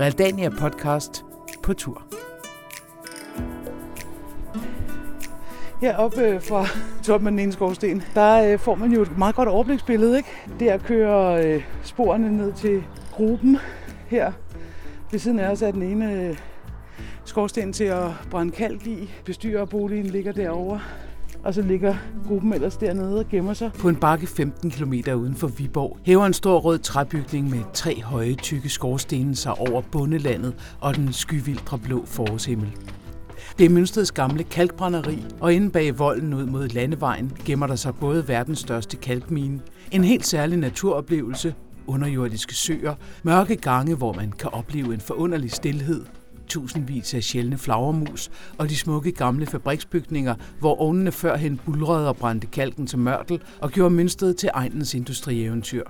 Realdania podcast på tur. Heroppe øh, fra toppen af den ene skorsten, der øh, får man jo et meget godt overbliksbillede. Ikke? Der kører øh, sporene ned til gruppen her. Ved siden af os er den ene øh, skorsten til at brænde kalk i. Bestyrerboligen ligger derovre. Og så ligger gruppen ellers dernede og gemmer sig. På en bakke 15 km uden for Viborg hæver en stor rød træbygning med tre høje, tykke skorstene sig over bundelandet og den skyvildre blå forårshimmel. Det er Mønsteds gamle kalkbrænderi, og inde bag volden ud mod landevejen gemmer der sig både verdens største kalkmine, en helt særlig naturoplevelse, underjordiske søer, mørke gange, hvor man kan opleve en forunderlig stillhed tusindvis af sjældne flagermus og de smukke gamle fabriksbygninger, hvor ovnene førhen bulrede og brændte kalken til mørtel og gjorde Mønsted til egnens industrieventyr.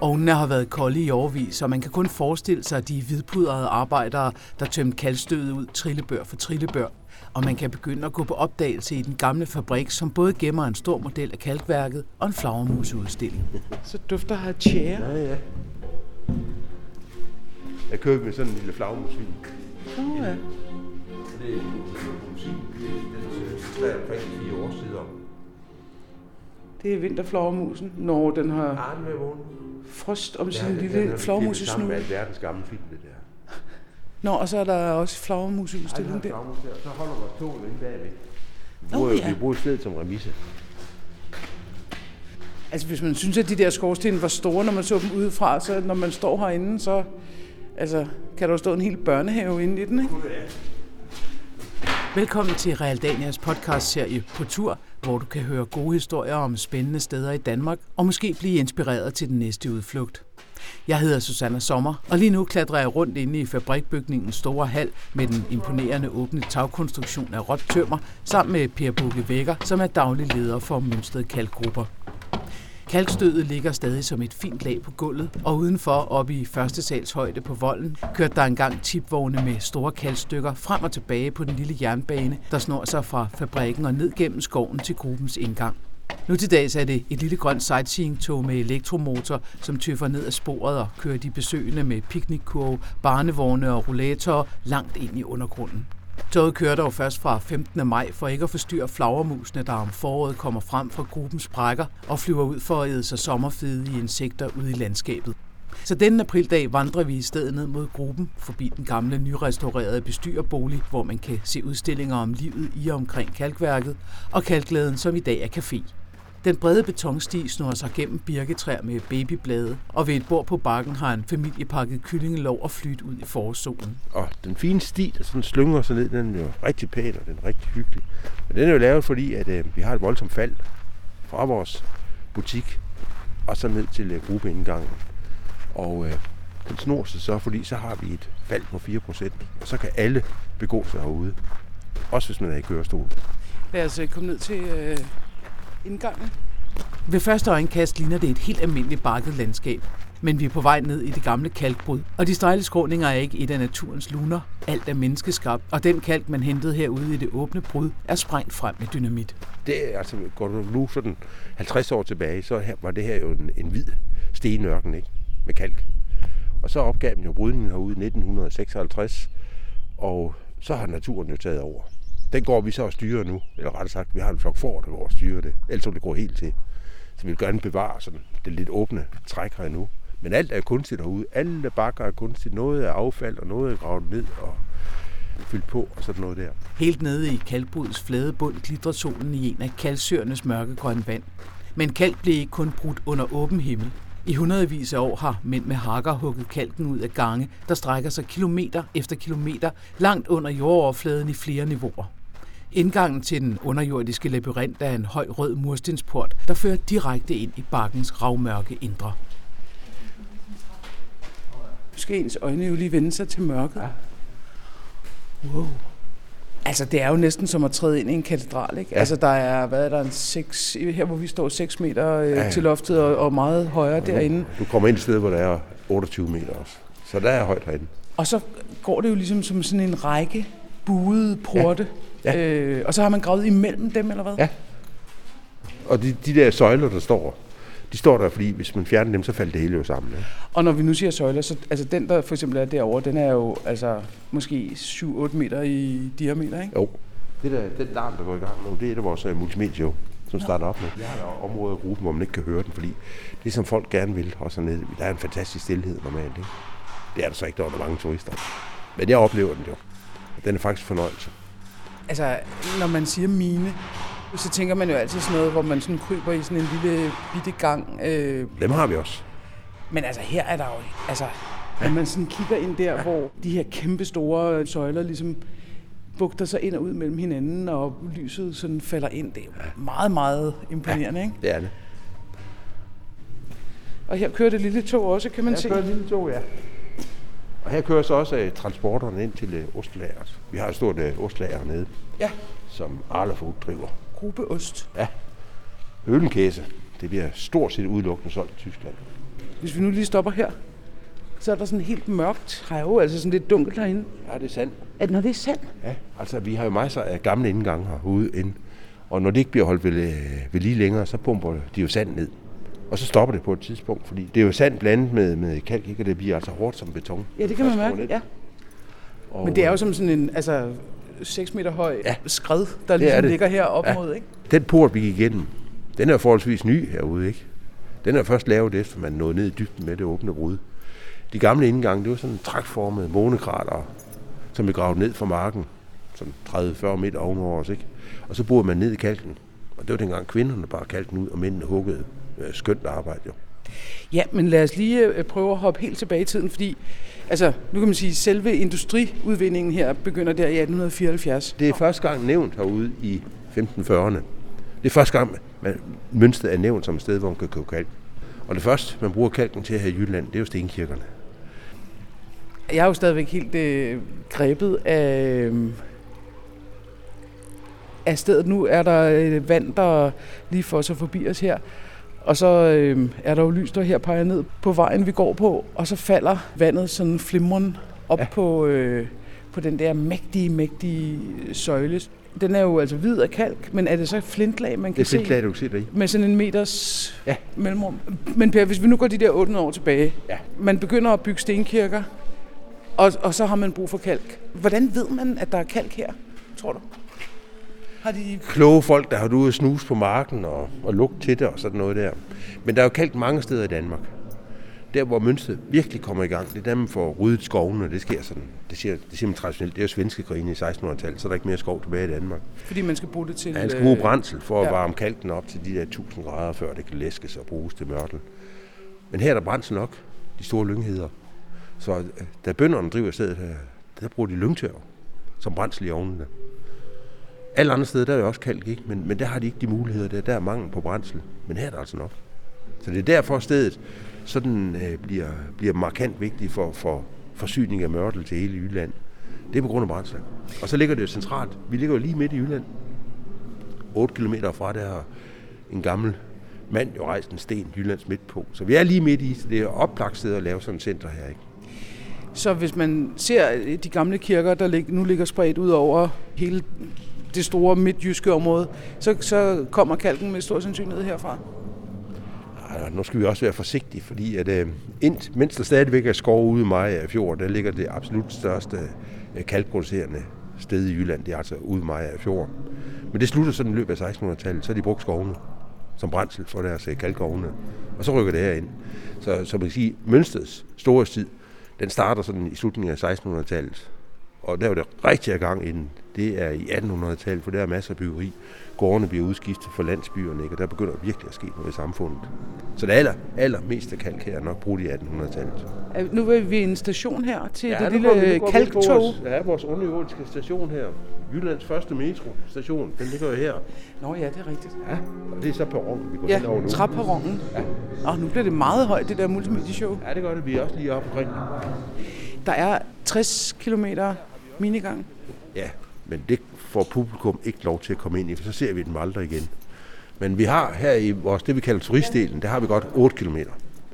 Ovnene har været kolde i overvis, og man kan kun forestille sig de hvidpudrede arbejdere, der tømte kaldstødet ud trillebør for trillebør. Og man kan begynde at gå på opdagelse i den gamle fabrik, som både gemmer en stor model af kalkværket og en flagermusudstilling. Så dufter her tjære. Ja, ja. Jeg købte med sådan en lille flagmusvin. Oh, ja. Det er musik, den er omkring fire år siden. Det er vinterflagermusen, når den har Arne med vågen. frost om sin lille flagermusesnu. Det er verdens gamle film, det der. Nå, og så er der også flagermuseudstilling Ej, der. der. Så holder vores tog inde bagved. Vi bruger, ja. vi bruger stedet som remise. Altså hvis man synes, at de der skorsten var store, når man så dem udefra, så når man står herinde, så altså, kan der jo stå en hel børnehave inde i den, ikke? Velkommen til Realdanias podcastserie på tur, hvor du kan høre gode historier om spændende steder i Danmark, og måske blive inspireret til den næste udflugt. Jeg hedder Susanna Sommer, og lige nu klatrer jeg rundt inde i fabrikbygningens store hal med den imponerende åbne tagkonstruktion af råt tømmer, sammen med Per Bukke Vækker, som er daglig leder for Mønsted Kalkgrupper. Kalkstødet ligger stadig som et fint lag på gulvet, og udenfor, oppe i første sals højde på volden, kørte der engang tipvogne med store kalkstykker frem og tilbage på den lille jernbane, der snor sig fra fabrikken og ned gennem skoven til gruppens indgang. Nu til dags er det et lille grønt sightseeing-tog med elektromotor, som tøffer ned ad sporet og kører de besøgende med piknikkurve, barnevogne og rollatorer langt ind i undergrunden. Toget kører dog først fra 15. maj for ikke at forstyrre flagermusene, der om foråret kommer frem fra gruppens brækker og flyver ud for at æde sig sommerfede i insekter ude i landskabet. Så denne aprildag vandrer vi i stedet ned mod gruppen, forbi den gamle nyrestaurerede bestyrerbolig, hvor man kan se udstillinger om livet i og omkring kalkværket, og kalkladen, som i dag er café. Den brede betonsti snor sig gennem birketræer med babyblade, og ved et bord på bakken har en familie pakket kyllingelov og flyt ud i forårssolen. Og den fine sti, der sådan slynger sig ned, den er jo rigtig pæn, og den er rigtig hyggelig. Men den er jo lavet, fordi at, øh, vi har et voldsomt fald fra vores butik og så ned til øh, gruppeindgangen. Og øh, den snor sig så, fordi så har vi et fald på 4%, og så kan alle begå sig herude. Også hvis man er i kørestol. Lad os øh, komme ned til øh, indgangen. Ved første øjenkast ligner det et helt almindeligt bakket landskab. Men vi er på vej ned i det gamle kalkbrud, og de stejle skråninger er ikke et af naturens luner. Alt er menneskeskabt, og den kalk, man hentede herude i det åbne brud, er sprængt frem med dynamit. Det er, altså, går du nu sådan 50 år tilbage, så her, var det her jo en, en hvid stenørken, ikke? Med kalk. Og så opgav den jo brydningen herude i 1956, og så har naturen jo taget over. Den går vi så og styrer nu, eller rettere sagt, vi har en flok for, der går og styrer det. Ellers vil det gå helt til. Så vi vil gerne bevare sådan det lidt åbne træk her nu. Men alt er kunstigt derude. Alle bakker er kunstigt. Noget er affald, og noget er gravet ned og fyldt på, og sådan noget der. Helt nede i kalkbrudets flade bund glitrer solen i en af kalksøernes mørkegrønne vand. Men kalk blev ikke kun brudt under åben himmel. I hundredvis af år har mænd med hakker hugget kalken ud af gange, der strækker sig kilometer efter kilometer langt under jordoverfladen i flere niveauer. Indgangen til den underjordiske labyrint er en høj rød murstensport, der fører direkte ind i bakkens ravmørke indre. Skal ens øjne jo lige vende sig til mørket. Wow. Altså, det er jo næsten som at træde ind i en katedral, ikke? Ja. Altså, der er, hvad er der, en 6, her hvor vi står 6 meter øh, ja, Ja, til loftet og, og meget højere derinde. Du kommer ind et sted, hvor der er 28 meter også. Så der er højt herinde. Og så går det jo ligesom som sådan en række buede porte. Ja. Ja. Øh, og så har man gravet imellem dem, eller hvad? Ja. Og de, de der søjler, der står, De står der, fordi hvis man fjerner dem, så falder det hele jo sammen. Ja. Og når vi nu siger søjler, så altså den, der for eksempel er derovre, den er jo altså måske 7-8 meter i diameter, ikke? Jo. Det der, den larm, der går i gang nu, det er et af vores uh, multimedieshow, som starter op nu. Jeg har der områder i gruppen, hvor man ikke kan høre den, fordi det er som folk gerne vil, også hernede. Der er en fantastisk stillhed normalt, ikke? Det er der så ikke, der er mange turister. Men jeg oplever den jo. Den er faktisk fornøjelse. Altså, når man siger mine, så tænker man jo altid sådan noget, hvor man sådan kryber i sådan en lille bitte gang. Øh. Dem har vi også. Men altså, her er der jo, altså, når man sådan kigger ind der, ja. hvor de her kæmpe store søjler ligesom bugter sig ind og ud mellem hinanden, og lyset sådan falder ind. Det er meget, meget imponerende, ja, ikke? det er det. Og her kører det lille tog også, kan man her se. Her kører det lille tog, ja. Og her kører så også uh, transporterne ind til uh, ostlageret. Vi har et stort uh, ostlager hernede, ja. som Arla Food driver. Gruppeost. Ja. Ølenkæse. Det bliver stort set udelukkende solgt i Tyskland. Hvis vi nu lige stopper her, så er der sådan helt mørkt jo, altså sådan lidt dunkelt herinde. Ja, det er sandt. Det, når det er sandt? Ja, altså vi har jo masser af gamle indgange herude ind. Og når det ikke bliver holdt ved, ved lige længere, så pumper de jo sand ned. Og så stopper det på et tidspunkt, fordi det er jo sand blandet med, med kalk, ikke? og det bliver altså hårdt som beton. Ja, det kan man mærke, ja. Og Men det er jo som sådan en altså, 6 meter høj ja. skred, der ligesom ligger her op ja. mod, ikke? Den port, vi gik igennem, den er forholdsvis ny herude, ikke? Den er først lavet efter, man nåede ned i dybden med det åbne brud. De gamle indgange, det var sådan en trækformede månekrater, som vi gravede ned fra marken, sådan 30-40 meter ovenover os, ikke? Og så boede man ned i kalken. Og det var dengang kvinderne bare kalken ud, og mændene huggede. Skønt arbejde, jo. Ja, men lad os lige øh, prøve at hoppe helt tilbage i tiden, fordi altså, nu kan man sige, at selve industriudvindingen her begynder der i 1874. Det er første gang nævnt herude i 1540'erne. Det er første gang, man mønstret er nævnt som et sted, hvor man kan købe kalk. Og det første, man bruger kalken til her i Jylland, det er jo stenkirkerne. Jeg er jo stadigvæk helt øh, grebet af, øh, af stedet. Nu er der øh, vand, der lige får sig forbi os her. Og så øh, er der jo lys, der her peger ned på vejen, vi går på. Og så falder vandet sådan flimren op ja. på, øh, på den der mægtige, mægtige søjle. Den er jo altså hvid af kalk, men er det så flintlag, man kan se? Det er flintlag, du kan se det i. Med sådan en meters ja. mellemrum. Men Per, hvis vi nu går de der 800 år tilbage, ja. man begynder at bygge stenkirker, og, og så har man brug for kalk. Hvordan ved man, at der er kalk her, tror du? Har de... Kloge folk, der har du ude og snuse på marken og, og lugt til det og sådan noget der. Men der er jo kalk mange steder i Danmark. Der, hvor mønstret virkelig kommer i gang, det er der, man får ryddet skovene, det sker sådan. Det siger, det siger man traditionelt. Det er jo svenske grine i 1600-tallet, så er der ikke mere skov tilbage i Danmark. Fordi man skal bruge det til... Ja, man skal bruge øh, brændsel for at ja. varme kalken op til de der 1000 grader, før det kan læskes og bruges til mørtel. Men her er der brændsel nok, de store lyngheder. Så øh, da bønderne driver stedet her, der bruger de lyngtør som brændsel i ovnene. Alle andre steder, der er jo også kalk, ikke? Men, men der har de ikke de muligheder. Der, der er mangel på brændsel. Men her er der altså nok. Så det er derfor stedet sådan øh, bliver, bliver markant vigtigt for, for forsyning af mørtel til hele Jylland. Det er på grund af brændsel. Og så ligger det jo centralt. Vi ligger jo lige midt i Jylland. 8 km fra der har en gammel mand jo rejst en sten, Jyllands midtpunkt. Så vi er lige midt i, så det er oplagt sted at lave sådan et center her. Ikke? Så hvis man ser de gamle kirker, der nu ligger spredt ud over hele det store midtjyske område, så, så kommer kalken med stor sandsynlighed herfra. Ej, nu skal vi også være forsigtige, fordi at, øh, ind, mens der stadigvæk er skov ude i Maja Fjord, der ligger det absolut største øh, kalkproducerende sted i Jylland, det er altså ude i Maja Fjord. Men det slutter sådan i løbet af 1600-tallet, så har de brugt skovene som brændsel for deres øh, kalkovne, og så rykker det her ind. Så, så man kan sige, Mønsteds storhedstid, den starter sådan i slutningen af 1600-tallet, og der var det rigtig gang inden. Det er i 1800-tallet, for der er masser af byggeri. Gårdene bliver udskiftet for landsbyerne, ikke? og der begynder virkelig at ske noget i samfundet. Så det aller, allermest af kalk her er nok brugt i 1800-tallet. Nu er vi en station her til ja, det lille kalktog. Vores, ja, vores underjordiske station her. Jyllands første metrostation, den ligger jo her. Nå ja, det er rigtigt. Ja, og det er så perronen, vi går ja, hen over nu. trapperronen. Ja. Og nu bliver det meget højt, det der multimedieshow. Ja, det gør det. Vi er også lige oppe omkring. Der er 60 kilometer minigang. Ja, men det får publikum ikke lov til at komme ind i, for så ser vi den aldrig igen. Men vi har her i vores, det vi kalder turistdelen, der har vi godt 8 km.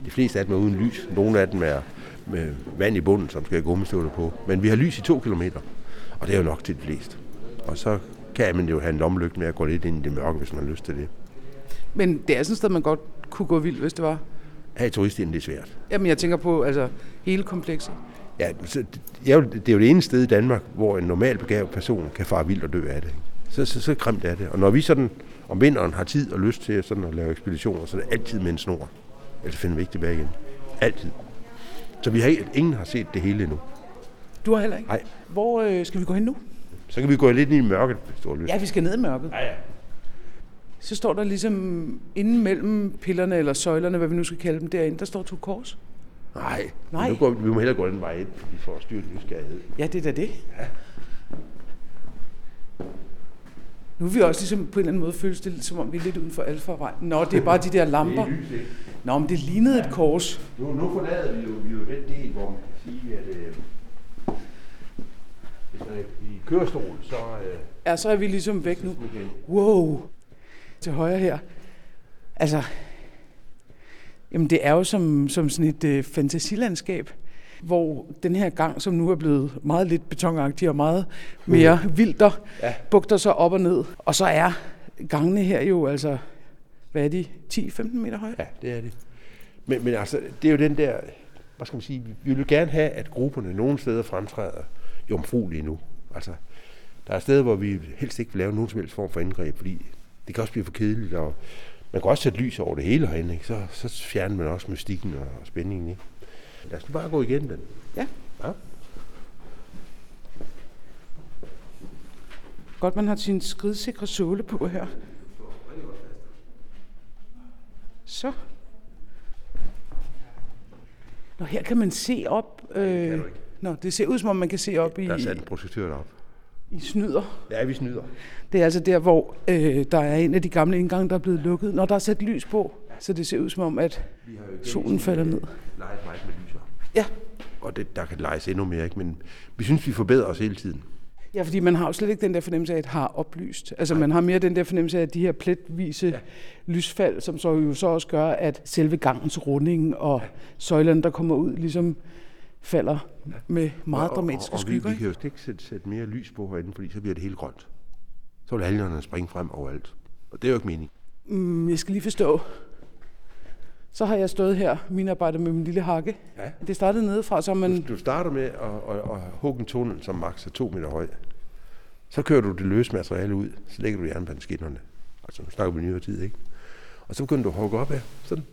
De fleste af dem er uden lys. Nogle af dem er med vand i bunden, som skal have gummistøvler på. Men vi har lys i 2 km, og det er jo nok til de fleste. Og så kan man jo have en lommelygte med at gå lidt ind i det mørke, hvis man har lyst til det. Men det er sådan et sted, man godt kunne gå vildt, hvis det var? Her i turistindet det er svært. Jamen, jeg tænker på altså, hele komplekset. Ja, så det, jeg, det er jo det ene sted i Danmark, hvor en normal begavet person kan fare vildt og dø af det. Så, så, så grimt er det. Og når vi sådan om vinteren har tid og lyst til sådan at lave ekspeditioner, så er det altid med en snor. Ellers finder vi ikke tilbage igen. Altid. Så vi har ingen har set det hele endnu. Du har heller ikke? Nej. Hvor øh, skal vi gå hen nu? Så kan vi gå lidt ind i mørket, hvis du har lyst. Ja, vi skal ned i mørket. ja. ja. Så står der ligesom inden mellem pillerne eller søjlerne, hvad vi nu skal kalde dem derinde, der står to kors. Nej, Nej. Nu går, vi vi må hellere gå den vej ind, vi får styrt nysgerrighed. Ja, det er da det. Ja. Nu er vi også ligesom på en eller anden måde føles det som om vi er lidt uden for alfarvejen. Nå, det er bare de der lamper. lys, ikke? Nå, men det lignede et kors. Nu, nu forlader vi jo, vi jo den del, hvor man kan sige, at øh, hvis man er i kørestol, så øh, Ja, så er vi ligesom væk nu. Wow. Til højre her. Altså, jamen det er jo som, som sådan et øh, fantasilandskab, hvor den her gang, som nu er blevet meget lidt betonagtig og meget mere vildt, Ja. bugter sig op og ned. Og så er gangene her jo altså, hvad er de, 10-15 meter høje? Ja, det er det. Men, men altså, det er jo den der, hvad skal man sige, vi vil gerne have, at grupperne nogle steder fremtræder jomfruelige nu. Altså, der er steder, hvor vi helst ikke vil lave nogen som helst form for indgreb, fordi det kan også blive for kedeligt, og man kan også sætte lys over det hele herinde, ikke? Så, så fjerner man også mystikken og, og spændingen. Ikke? Lad os nu bare gå igen den. Ja. ja. Godt, man har sin skridsikre såle på her. Så. Nå, her kan man se op. Øh, ikke. nå, det ser ud som om, man kan se op i, Der er sat en projektør derop. I snyder. Ja, vi snyder. Det er altså der, hvor øh, der er en af de gamle indgange, der er blevet lukket. Når der er sat lys på, så det ser ud som om, at Vi har jo solen falder ned. leget meget med lyser. Ja. Og det, der kan leges endnu mere, ikke? men vi synes, vi forbedrer os hele tiden. Ja, fordi man har jo slet ikke den der fornemmelse af, at har oplyst. Altså man har mere den der fornemmelse af, at de her pletvise ja. lysfald, som så jo så også gør, at selve gangens runding og ja. søjlerne, der kommer ud, ligesom falder med meget dramatiske og, og, skygger. vi, vi ikke? kan jo ikke sætte, sætte mere lys på herinde, fordi så bliver det helt grønt. Så vil algerne springe frem overalt. Og det er jo ikke meningen. Mm, jeg skal lige forstå. Så har jeg stået her, min arbejde med min lille hakke. Ja. Det startede nedefra, så man... Du starter med at, at, at hugge en tunnel, som maks er to meter høj. Så kører du det løse materiale ud, så lægger du jernbaneskinnerne. Altså nu snakker vi nyere tid, ikke? Og så begynder du at hugge op her. Sådan.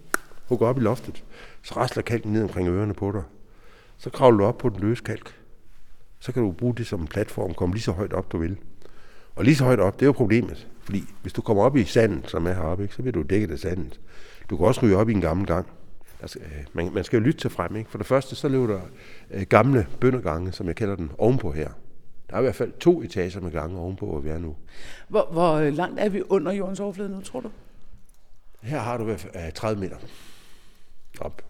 Hugge op i loftet. Så rasler kalken ned omkring ørerne på dig. Så kravler du op på den løse kalk. Så kan du bruge det som en platform, komme lige så højt op, du vil. Og lige så højt op, det er jo problemet. Fordi hvis du kommer op i sandet, som er heroppe, ikke, så bliver du dækket af sandet. Du kan også ryge op i en gammel gang. Skal, øh, man, man skal jo lytte til frem. Ikke? For det første, så løber der øh, gamle bøndergange, som jeg kalder den, ovenpå her. Der er i hvert fald to etager med gange ovenpå, hvor vi er nu. Hvor, hvor øh, langt er vi under jordens overflade nu, tror du? Her har du i hvert fald øh, 30 meter op.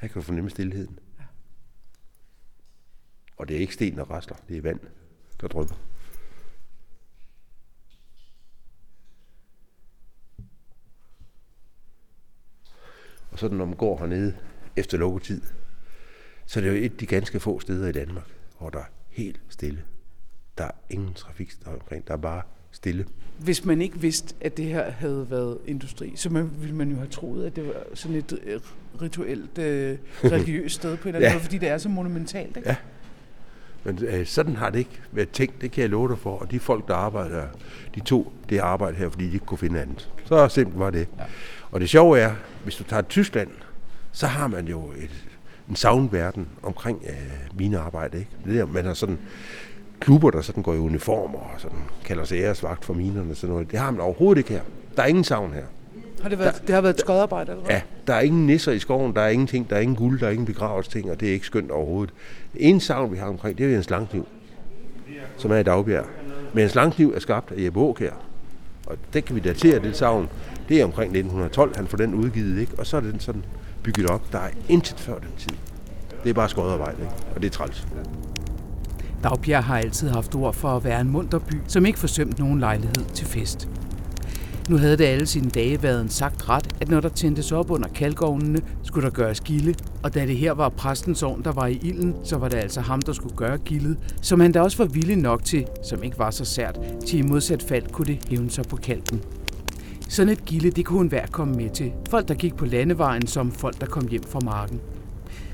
Her kan du fornemme stillheden. Og det er ikke sten, der rasler. Det er vand, der drypper. Og så når man går hernede efter lukketid, så er det jo et af de ganske få steder i Danmark, hvor der er helt stille. Der er ingen trafik omkring. Der er bare stille. Hvis man ikke vidste, at det her havde været industri, så man, ville man jo have troet, at det var sådan et øh, rituelt, øh, religiøst sted på en eller anden Ja. ja. måde, fordi det er så monumentalt. Ikke? Ja. Men øh, sådan har det ikke været tænkt, det kan jeg love dig for. Og de folk, der arbejder her, de to det arbejde her, fordi de ikke kunne finde andet. Så simpelt var det. Ja. Og det sjove er, hvis du tager Tyskland, så har man jo et, en savnverden omkring øh, mine arbejde. Ikke? Det der, man har sådan klubber, der sådan går i uniformer og sådan kalder sig æresvagt for minerne og sådan noget. Det har man overhovedet ikke her. Der er ingen savn her. Har det, været, det har været et skodarbejde, eller hvad? Ja, der er ingen nisser i skoven, der er ingenting, der er ingen guld, der er ingen begravelsesting, og det er ikke skønt overhovedet. Det eneste savn, vi har omkring, det er en slangkniv, som er i Dagbjerg. Men en slangkniv er skabt af Jeppe Aukjær, og det kan vi datere, det savn. Det er omkring 1912, han får den udgivet, ikke? og så er den sådan bygget op. Der er intet før den tid. Det er bare skodarbejde, ikke? og det er træls. Dagbjerg har altid haft ord for at være en munter by, som ikke forsømt nogen lejlighed til fest. Nu havde det alle sine dage været en sagt ret, at når der tændtes op under kalkovnene, skulle der gøres gilde, og da det her var præstens ovn, der var i ilden, så var det altså ham, der skulle gøre gildet, som han da også var villig nok til, som ikke var så sært, til i modsat fald kunne det hævne sig på kalken. Sådan et gilde, det kunne hun hver komme med til. Folk, der gik på landevejen, som folk, der kom hjem fra marken.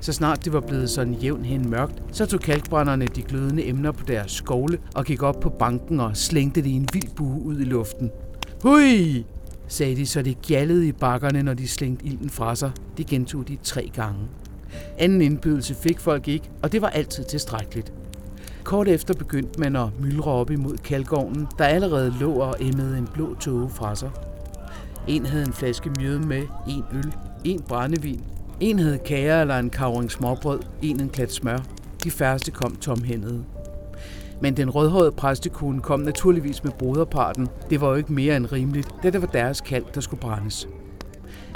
Så snart det var blevet sådan jævn hen mørkt, så tog kalkbrænderne de glødende emner på deres skovle og gik op på banken og slængte det i en vild bue ud i luften. Hui! sagde de, så det gjallede i bakkerne, når de slængte ilden fra sig. Det gentog de tre gange. Anden indbydelse fik folk ikke, og det var altid tilstrækkeligt. Kort efter begyndte man at myldre op imod kalkovnen, der allerede lå og emmede en blå tåge fra sig. En havde en flaske mjøde med, en øl, en brændevin. En havde kager eller en kavring småbrød, en en klat smør. De færreste kom tomhændede. Men den rødhårede præstekone kom naturligvis med broderparten. Det var jo ikke mere end rimeligt, da det var deres kald, der skulle brændes.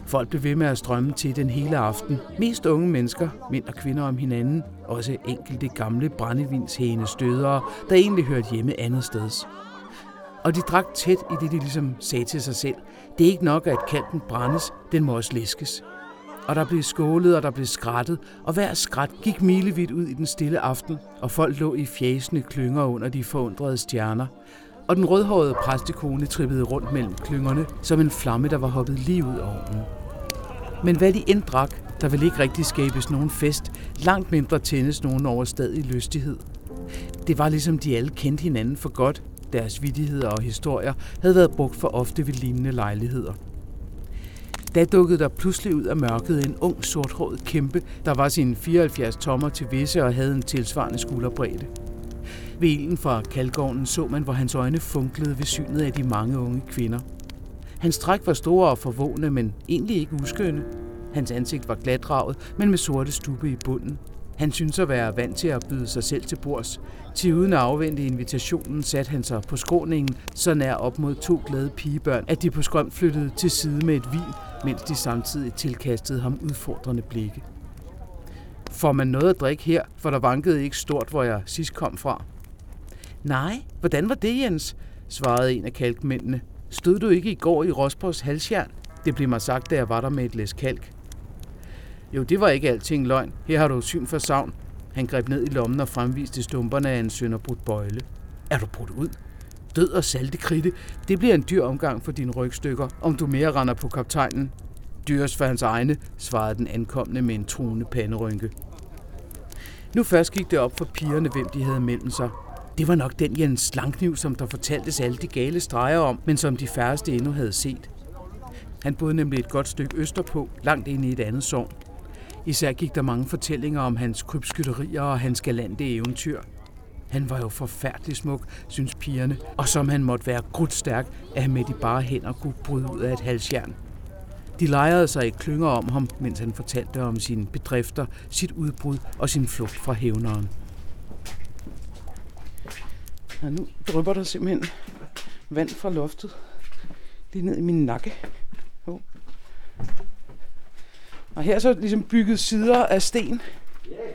Folk blev ved med at strømme til den hele aften. Mest unge mennesker, mænd og kvinder om hinanden. Også enkelte gamle brændevinshæne stødere, der egentlig hørte hjemme andet steds. Og de drak tæt i det, de ligesom sagde til sig selv. Det er ikke nok, at kanten brændes, den må også læskes. Og der blev skålet, og der blev skrattet, og hver skrat gik milevidt ud i den stille aften, og folk lå i fjæsende klynger under de forundrede stjerner. Og den rødhårede præstekone trippede rundt mellem klyngerne, som en flamme, der var hoppet lige ud af ovnen. Men hvad de end drak, der ville ikke rigtig skabes nogen fest, langt mindre tændes nogen overstadig lystighed. Det var ligesom de alle kendte hinanden for godt, deres vidigheder og historier havde været brugt for ofte ved lignende lejligheder. Da dukkede der pludselig ud af mørket en ung sorthåret kæmpe, der var sine 74 tommer til visse og havde en tilsvarende skulderbredde. Ved ilden fra kalkovnen så man, hvor hans øjne funklede ved synet af de mange unge kvinder. Hans træk var store og forvågne, men egentlig ikke uskønne. Hans ansigt var glatravet, men med sorte stube i bunden. Han synes at være vant til at byde sig selv til bords. Til uden at afvente invitationen satte han sig på skråningen så nær op mod to glade pigebørn, at de på skrømt flyttede til side med et vin, mens de samtidig tilkastede ham udfordrende blikke. Får man noget at drikke her, for der vankede ikke stort, hvor jeg sidst kom fra. Nej, hvordan var det, Jens? svarede en af kalkmændene. Stod du ikke i går i Rosborgs halsjern? Det blev mig sagt, da jeg var der med et læs kalk. Jo, det var ikke alting løgn. Her har du syn for savn. Han greb ned i lommen og fremviste stumperne af en sønderbrudt bøjle. Er du brudt ud? Død og saltekridte. Det bliver en dyr omgang for dine rygstykker, om du mere render på kaptajnen. Dyres for hans egne, svarede den ankommende med en truende panderynke. Nu først gik det op for pigerne, hvem de havde mellem sig. Det var nok den Jens Slangkniv, som der fortaltes alle de gale streger om, men som de færreste endnu havde set. Han boede nemlig et godt stykke østerpå, langt ind i et andet sogn. Især gik der mange fortællinger om hans krybskytterier og hans galante eventyr. Han var jo forfærdelig smuk, synes pigerne, og som han måtte være grudstærk, at han med de bare hænder kunne bryde ud af et halsjern. De lejrede sig i klynger om ham, mens han fortalte om sine bedrifter, sit udbrud og sin flugt fra hævneren. Ja, nu drypper der simpelthen vand fra loftet lige ned i min nakke. Og her er så ligesom bygget sider af sten. Ja, ja.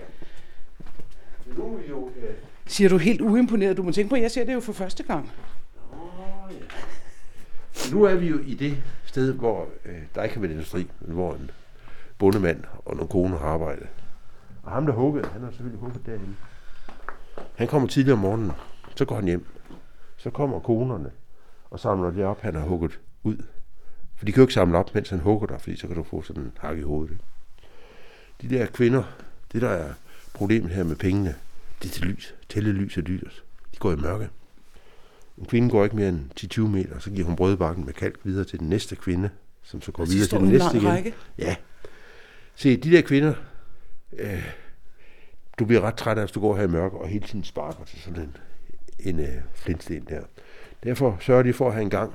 Nu er jo, øh... Siger du helt uimponeret? Du må tænke på, at jeg ser det jo for første gang. Oh, ja. Nu er vi jo i det sted, hvor øh, der ikke har været industri, men hvor en bondemand og nogle koner har arbejdet. Og ham, der huggede, han har selvfølgelig hugget derinde. Han kommer tidligere om morgenen, så går han hjem. Så kommer konerne og samler det op, han har hugget ud. For de kan jo ikke samle op, mens han hugger dig, fordi så kan du få sådan en hak i hovedet. De der kvinder, det der er problemet her med pengene, det er til lys. Tælle lys er dyrt. De går i mørke. En kvinde går ikke mere end 10-20 meter, så giver hun brødbakken med kalk videre til den næste kvinde, som så går videre til den næste igen. Række. Ja. Se, de der kvinder, øh, du bliver ret træt af, hvis du går her i mørke og hele tiden sparker til sådan en, en øh, flintsten der. Derfor sørger de for at have en gang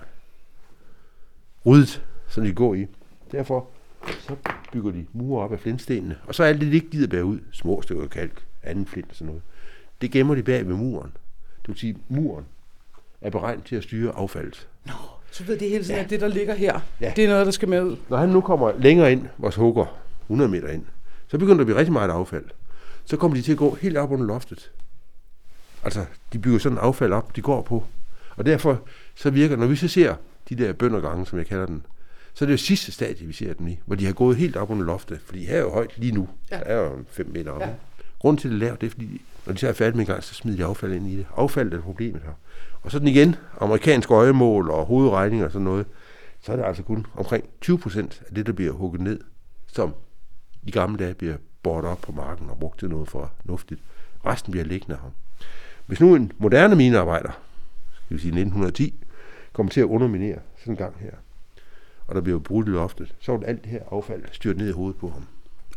ryddet, så de går i. Derfor så bygger de mure op af flintstenene, og så er alt det, de ikke gider bære ud, små stykker kalk, anden flint og sådan noget, det gemmer de bag ved muren. Det vil sige, muren er beregnet til at styre affaldet. Nå, så ved det hele tiden, ja. at det, der ligger her, ja. det er noget, der skal med ud. Når han nu kommer længere ind, vores hugger, 100 meter ind, så begynder der at blive rigtig meget affald. Så kommer de til at gå helt op under loftet. Altså, de bygger sådan affald op, de går på. Og derfor så virker, når vi så ser de der bøndergange, som jeg kalder den, så er det jo sidste stadie, vi ser den i, hvor de har gået helt op under loftet, fordi her er jo højt lige nu. Ja. Der er jo 5 meter oppe. Ja. Grunden til, at det er lavt, det er, fordi når de så er færdige med en gang, så smider de affald ind i det. Affald er problemet her. Og så den igen, amerikansk øjemål og hovedregning og sådan noget, så er det altså kun omkring 20 procent af det, der bliver hugget ned, som i gamle dage bliver båret op på marken og brugt til noget for nuftigt. Resten bliver liggende her. Hvis nu en moderne minearbejder, skal vi sige 1910, kommer til at underminere sådan en gang her, og der bliver brudt i loftet, så vil alt det her affald styrt ned i hovedet på ham.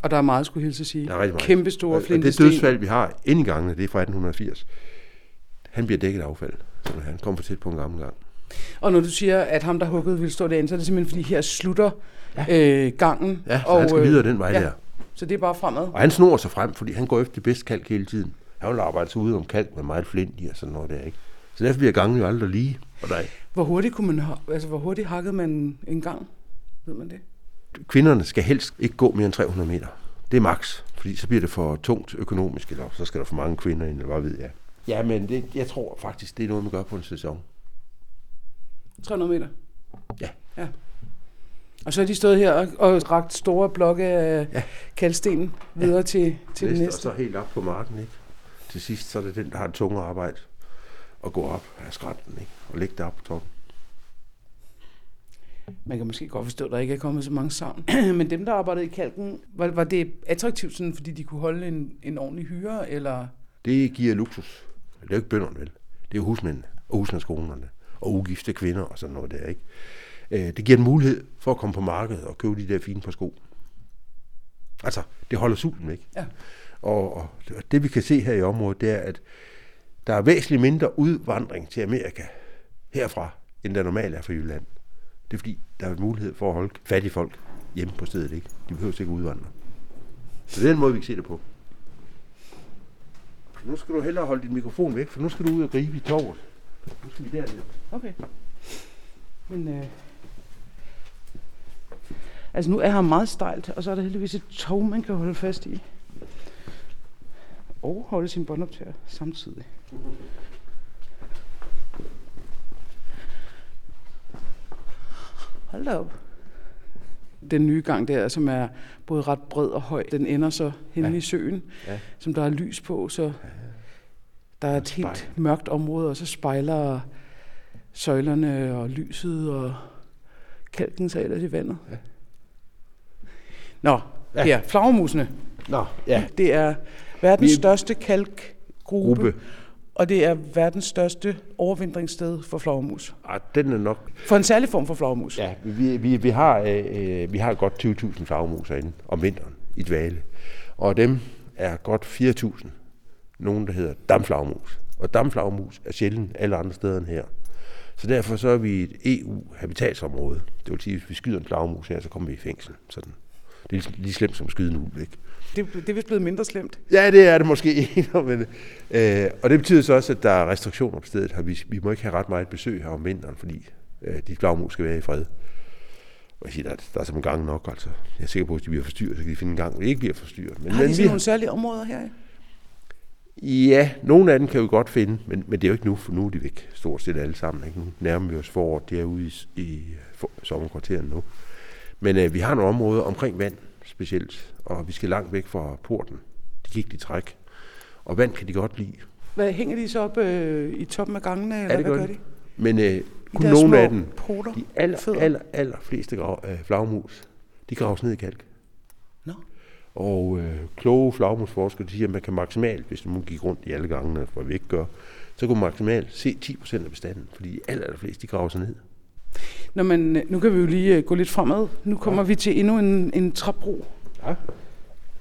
Og der er meget, skulle hilse sige. Der er rigtig meget. Kæmpe store Og det dødsfald, vi har ind i gangene, det er fra 1880. Han bliver dækket af affald, så han kommer for tæt på en gammel gang. Og når du siger, at ham, der huggede, vil stå derinde, så er det simpelthen, fordi her slutter ja. øh, gangen. Ja, og, han skal videre den vej ja, der. Så det er bare fremad. Og han snor sig frem, fordi han går efter det bedste kalk hele tiden. Han vil arbejde sig ude om kalk med meget flint i og sådan noget der, ikke? Så derfor bliver gangen jo aldrig lige. Og der er, Hvor hurtigt, kunne man, altså, hvor hurtigt hakkede man en gang? Ved man det? kvinderne skal helst ikke gå mere end 300 meter. Det er max, fordi så bliver det for tungt økonomisk, eller så skal der for mange kvinder ind, eller hvad ved jeg. Ja, men det, jeg tror faktisk, det er noget, man gør på en sæson. 300 meter? Ja. ja. Og så har de stået her og, og ragt store blokke af ja. kalksten videre ja. til, til det næste. næste. Og så helt op på marken, ikke? Til sidst, så er det den, der har et tunge arbejde at gå op af skrænten, ikke? Og lægge det op på toppen. Man kan måske godt forstå, at der ikke er kommet så mange savn. Men dem, der arbejdede i kalken, var, var det attraktivt, sådan, fordi de kunne holde en, en ordentlig hyre, eller... Det giver luksus. Det er jo ikke bønderne, vel? Det er jo husmændene og husmandskonerne og ugifte kvinder og sådan noget der, ikke? Øh, Det giver en mulighed for at komme på markedet og købe de der fine par sko. Altså, det holder sulten væk. Ja. Og, og det vi kan se her i området, det er, at der er væsentligt mindre udvandring til Amerika herfra, end der normalt er fra Jylland. Det er fordi, der er mulighed for at holde fattige folk hjemme på stedet. Ikke? De behøver ikke udvandre. Så det er den måde, vi kan se det på. Nu skal du hellere holde din mikrofon væk, for nu skal du ud og gribe i torvet. Nu skal vi derned. Okay. Men øh, altså nu er her meget stejlt, og så er der heldigvis et tog, man kan holde fast i. Og holde sin båndoptager samtidig. Hold da op. Den nye gang der, som er både ret bred og høj, den ender så henne Ja. i søen, Ja. som der er lys på, så der er et helt mørkt område, og så spejler søjlerne og lyset og kalken sig ellers i vandet. Ja. Nå, Ja. her, flagermusene. Nå, ja. Det er verdens Vi- største kalkgruppe, Gruppe. og det er verdens største overvintringssted for flagermus. Ah, den er nok... For en særlig form for flagermus. Ja, vi, vi, vi, har, øh, øh, vi har godt 20.000 flagermus herinde om vinteren i dvale. Og dem er godt 4.000 nogen, der hedder damflagermus. Og damflagermus er sjældent alle andre steder end her. Så derfor så er vi et EU-habitatsområde. Det vil sige, at hvis vi skyder en flagermus her, så kommer vi i fængsel. Sådan. Det er lige- slemt som skyde ulv, ikke? Det, det er vist blevet mindre slemt. Ja, det er det måske. Men, øh, og det betyder så også, at der er restriktioner på stedet. her. Vi, vi må ikke have ret meget besøg her om vinteren, fordi øh, de flagermus skal være i fred. Og jeg siger, der, er- der er simpelthen gang nok. Altså. Jeg er sikker på, at hvis de bliver forstyrret, så kan de finde en gang, hvor de ikke bliver forstyrret. Men, Har de men sådan vi, nogle særlige områder her? ja, nogle af dem kan vi godt finde, men, men det er jo ikke nu, for nu er de væk stort set alle sammen. Ikke? Nu nærmer vi os foråret, det er ude i, i for, sommerkvarteren nu. Men øh, vi har nogle områder omkring vand specielt, og vi skal langt væk fra porten. De ikke lide træk. Og vand kan de godt lide. Hvad, hænger de så op øh, i toppen af gangene, eller Ja, det hvad gør de. de? Men øh, kun nogle af dem, poter, de aller, fødder? aller, aller fleste grav, øh, flagmus, de graves ned i kalk. Nå. Og øh, kloge flagmusforskere de siger, at man kan maksimalt, hvis man gik rundt i alle gangene, for vi ikke gør, så kunne man maksimalt se 10% af bestanden, fordi de aller, aller fleste, de graver sig ned. Nå, men øh, nu kan vi jo lige øh, gå lidt fremad. Nu kommer ja. vi til endnu en, en træbro, Ja.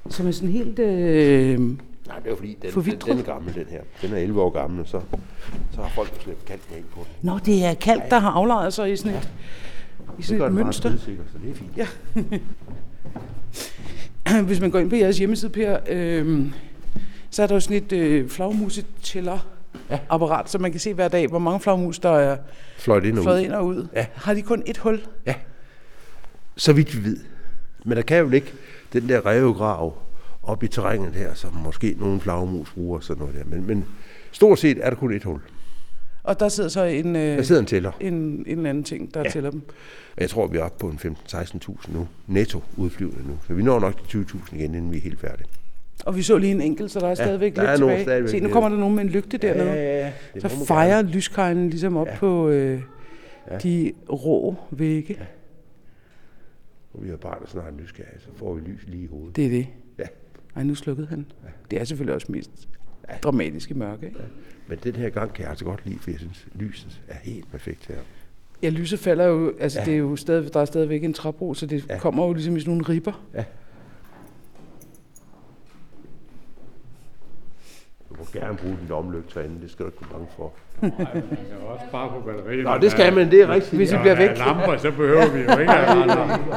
som er sådan helt... Øh, Nej, det er jo fordi, den, den, den er gammel, den her. Den er 11 år gammel, så, så har folk slæbt kalk med ind på den. Nå, det er kalk, der har aflejret sig i sådan et, i Det sådan gør et mønster. blødsikker, så det er fint. Ja. Hvis man går ind på jeres hjemmeside, Per, øh, så er der jo sådan et øh, flagmusetæller Ja. apparat, så man kan se hver dag, hvor mange flagmus, der er Fløjt ind og ud. fløjet ind og ud. Ja. Har de kun et hul? Så vidt vi ved. Men der kan jo ligge den der rævegrav op i terrænet her, som måske nogle flagmus bruger sådan noget der. Men, men stort set er der kun et hul. Og der sidder så en, øh, Der sidder en tæller. en, en eller anden ting, der ja. Ja. tæller dem. Jeg tror, vi er oppe på en 15-16.000 nu. Netto udflyvende nu. Så vi når nok de 20.000 igen, inden vi er helt færdige. Og vi så lige en enkelt, så der er stadigvæk der lidt er tilbage. stadigvæk Se, nu kommer der nogen med en lygte dernede. ja, ja. Det Så fejrer lyskejlen ligesom op ja. Ja. på øh, ja. Ja. de rå vægge. Ja. Og vi har bare snart nysgerrige, så får vi lys lige i hovedet. Det er det. Ja. Ej, nu slukkede han. Ja. Det er selvfølgelig også mest ja. dramatisk i mørke. Ikke? Men den her gang kan jeg altså godt lide, for jeg synes, lyset er helt perfekt her. Ja, lyset falder jo, altså ja. Ja. det er jo stadig, der er stadigvæk en træbro, så det ja. Ja. kommer jo ligesom i sådan nogle ribber. Du må gerne bruge din omlygte herinde, det skal du ikke være bange for. Nej, men man kan også spare på batteriet. Nå, det skal man, det er rigtigt. Hvis vi bliver er væk. lamper, så behøver vi jo ikke at have lamper.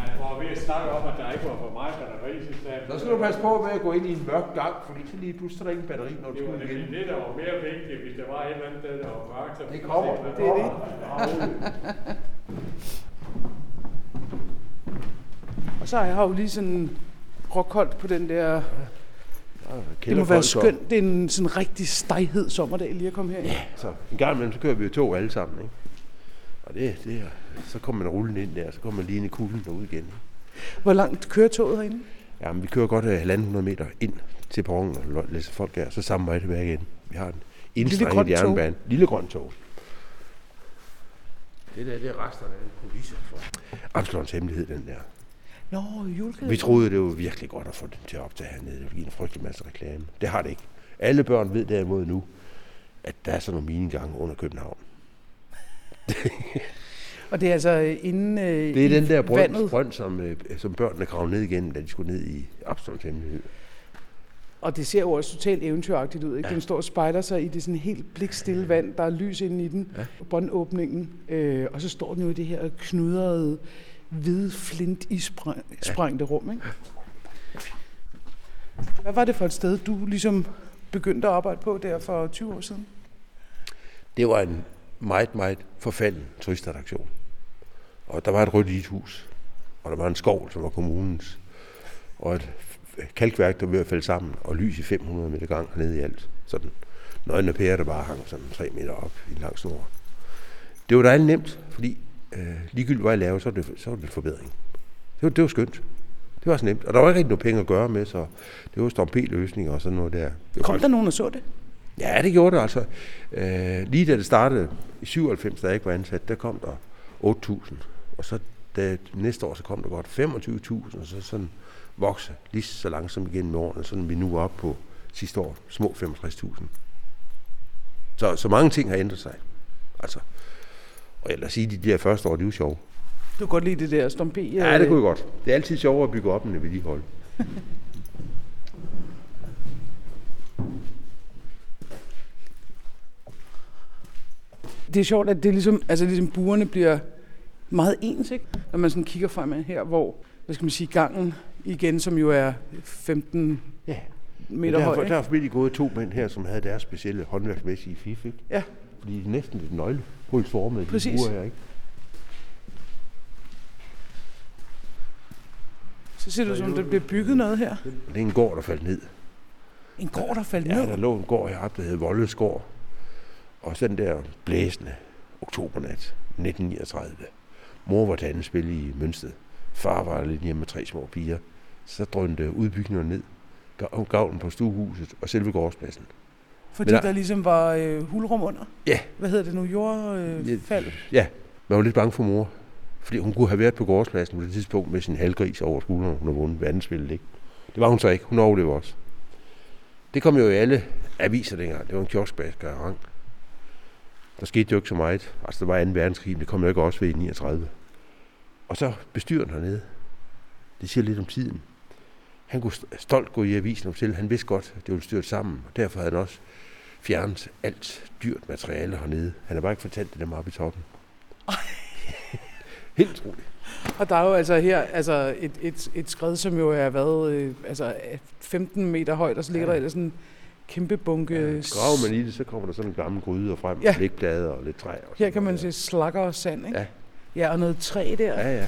Han var ved at snakke om, at der ikke var for meget batteri, så sagde Så skal du passe på med at gå ind i en mørk gang, fordi så lige pludselig er der ingen batteri, når du det var skal igen. det, der var mere vigtigt, hvis der var et eller andet sted, der var mørkt. Så Det kommer. Det er det. Og så har jeg jo lige sådan rockholdt på den der... Det må være skønt. Det er en sådan rigtig stejhed sommerdag lige at komme her. Ja. Så en gang imellem, så kører vi jo tog alle sammen, ikke? Og det, det er, så kommer man rullende ind der, så kommer man lige ind i kulden derude igen. Ikke? Hvor langt kører toget herinde? Jamen, vi kører godt øh, 1.500 meter ind til perronen og læser folk af, så samme vej tilbage igen. Vi har en tog. jernbane. Lille grøn tog. Det der, det er resterne af en kulisse for Absalons hemmelighed, den der. Nå, julekæden. Vi troede, det var virkelig godt at få den til at optage hernede. Det ville give en frygtelig masse reklame. Det har det ikke. Alle børn ved derimod nu, at der er sådan nogle minegange under København. Og det er altså øh, inden øh, Det er den der brønd, vandet. brønd som, øh, som børnene kravede ned igen, da de skulle ned i Absalons hemmelighed. Og det ser jo også totalt eventyragtigt ud. Ikke? Ja. Den står og spejler sig i det sådan helt blikstille vand. Der er lys inde i den. Ja. Båndåbningen. Øh, og så står den jo i det her knudrede, hvide flint i sprængte rum. Ikke? Hvad var det for et sted, du ligesom begyndte at arbejde på der for 20 år siden? Det var en meget, meget forfalden turistattraktion. Og der var et rødt ishus, og der var en skov, som var kommunens, og et kalkværk, der var ved at falde sammen, og lys i 500 meter gang ned i alt. Sådan nøgne pærer, der bare hang sådan 3 meter op i en lang snor. Det var dejligt nemt, fordi øh, ligegyldigt hvad jeg lavede, så var, det, så var det en forbedring. Det var, det var skønt. Det var så nemt. Og der var ikke rigtig noget penge at gøre med, så det var Stomp-løsninger og sådan noget der. Kom der nogen og så det? Ja, det gjorde det altså. Øh, lige da det startede i 97, da jeg ikke var ansat, der kom der 8.000. Og så da, næste år, så kom der godt 25.000, og så sådan vokse lige så langsomt igen med årene, sådan vi nu er oppe på sidste år, små 65.000. Så, så mange ting har ændret sig. Altså, og os sige, de der første år, det er jo sjove. Du kan godt lide det der stompe. Ja, det kunne jeg godt. Det er altid sjovere at bygge op, end at vedligeholde. Det er sjovt, at det er ligesom, altså ligesom burene bliver meget ens, ikke? Når man sådan kigger fremad her, hvor, hvad skal man sige, gangen igen, som jo er 15 Ja. meter der, høj, der er formentlig gået to mænd her, som havde deres specielle håndværksmæssige fif, ikke? Ja. Fordi de er næsten lidt nøglehulsformede, de Præcis. buer her, ikke? Så ser det ud som, der bliver bygget noget her. Det er en gård, der faldt ned. En gård, der faldt Ja, ned. der lå en gård heroppe, der hed Voldesgård. Og så den der blæsende oktobernat 1939. Mor var til spil i Mønsted. Far var lidt hjemme med tre små piger. Så drønte udbygningen ned. Gav- Gavlen på stuehuset og selve gårdspladsen. Fordi der- der ligesom var øh, hulrum under. Ja. Hvad hedder det nu? Jordfald? Øh? Ja, man var lidt bange for mor. Fordi hun kunne have været på gårdspladsen på det tidspunkt med sin halvgris over skulderen, hun har vundet verdensspillet, ikke? Det var hun så ikke. Hun overlevede også. Det kom jo i alle aviser dengang. Det var en kioskbasker af rang. Der skete jo ikke så meget. Altså, der var 2. verdenskrig, men det kom jo ikke også ved i 39. Og så bestyreren hernede. Det siger lidt om tiden. Han kunne st- stolt gå i avisen og fortælle, han vidste godt, at det ville styrt sammen. Og derfor havde han også fjernet alt dyrt materiale hernede. Han har bare ikke fortalt det dem oppe i toppen. Helt utroligt. Og der er jo altså her altså et, et, et skred, som jo er været øh, altså 15 meter højt, og så ligger Ja. der ellers sådan en kæmpe bunke... Ja, graver man i det, så kommer der sådan en gammel gryde og frem, Ja. ja. blikblade og lidt træ. Og Her kan man noget se slakker og sand, ikke? Ja. Ja, og noget træ der. der. Ja, ja.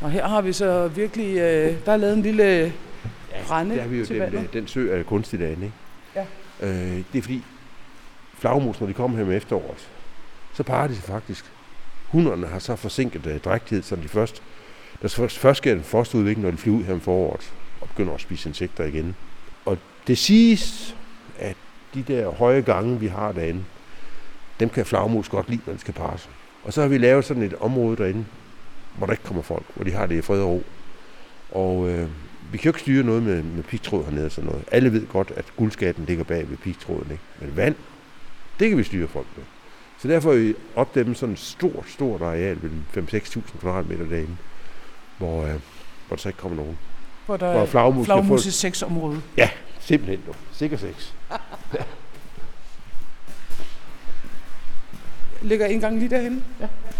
Og her har vi så virkelig... Øh, der er lavet en lille ja brænde der har vi jo til den, vandet. øh, den sø af kunstig derinde, ikke? Ja. Øh, det er fordi flagmus, når de kommer her med efteråret, så parer de sig faktisk. Hunderne har så forsinket øh, drægtighed, så de først, der først, først sker den første udvikling, når de flyver ud her om foråret og begynder at spise insekter igen. Og det siges, at de der høje gange, vi har derinde, dem kan flagmus godt lide, når de skal parre sig. Og så har vi lavet sådan et område derinde, hvor der ikke kommer folk, hvor de har det i fred og ro. Og øh, vi kan jo ikke styre noget med, med pigtråd hernede og sådan noget. Alle ved godt, at guldskatten ligger bag ved pigtråden. Ikke? Men vand, det kan vi styre folk med. Så derfor har vi opdæmmet sådan et stort, stort areal ved 5-6.000 kvadratmeter derinde, hvor, øh, hvor der så ikke kommer nogen. Hvor der Hvor er flagmus i sexområdet. Ja, simpelthen du. Sikker sex. Ligger indgangen lige derhen.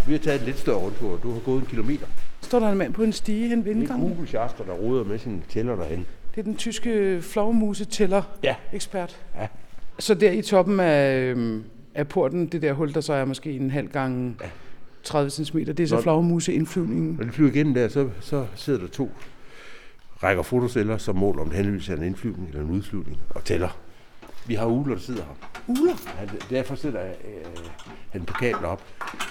Vi har taget en lidt større rundtur. Du har gået en kilometer. Står der en mand på en stige hen ved Det er indgangen. Google der roder med sine tæller derhen. Det er den tyske flagmuse-tæller Ja. ekspert. Ja. Så der i toppen af, øhm, af porten, det der hul, der så er måske en halv gang Ja. 30 cm, det er så Nå. flagmuse-indflyvningen. Når de flyver igennem der, så, så sidder der to rækker fotoceller, som måler, om det henholdsvis er en indflyvning eller en udflyvning, og tæller. Vi har ugler, der sidder her. Uler? Han, derfor sidder øh, han på kabler op.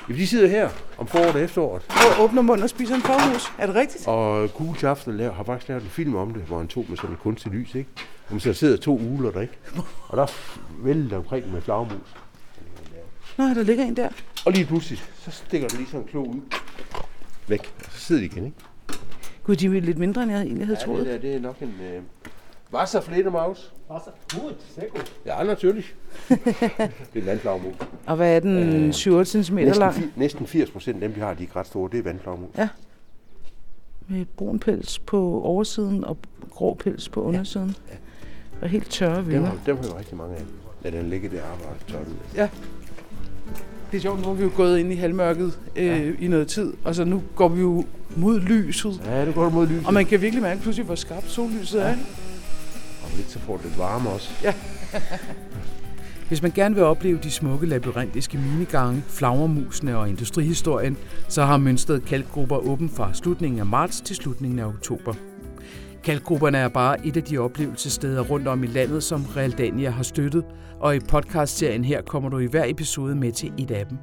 Ja, de sidder her om foråret og efteråret. Og åbner munden og spiser en flagmus. Er det rigtigt? Og Google Schafter laver, har faktisk lavet en film om det, hvor han tog med sådan en kunstig lys, ikke? Og så sidder to ugler der, ikke? Og der vælter omkring med flagmus. Nå, der ligger en der. Og lige pludselig, så stikker den lige sådan en klo ud. Væk. Og så sidder de igen, ikke? Gud, de er lidt mindre, end jeg egentlig havde Ja, troet. det, der, det er nok en... Øh... Wasserfledermaus. Was? Gut, sehr gut. Ja, natürlich. det er en vandflagmus. Og hvad er den? Øh, 7-8 cm Næsten, lang? næsten 80 procent af dem, vi har, de er ret store. Det er vandflagmus. Med brun pels på oversiden og grå pels på undersiden. Ja. Og helt tørre Dem vinger. har, dem har vi rigtig mange af. Lad den ligge der og arbejde tørren. Det er sjovt, nu har vi jo gået ind i halvmørket øh, ja. i noget tid, og så nu går vi jo mod lyset. Ja, det går mod lyset. Og man kan virkelig mærke pludselig, hvor skarpt sollyset er. Lidt så får det lidt varme også. Hvis man gerne vil opleve de smukke labyrintiske minigange, flagermusene og industrihistorien, så har Mønsted Kalkgrupper åben fra slutningen af marts til slutningen af oktober. Kalkgrupperne er bare et af de oplevelsessteder rundt om i landet, som Realdania har støttet, og i podcastserien her kommer du i hver episode med til et af dem.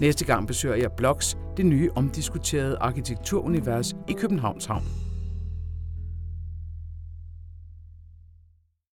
Næste gang besøger jeg Blocks, det nye omdiskuterede arkitekturunivers i Københavns Havn.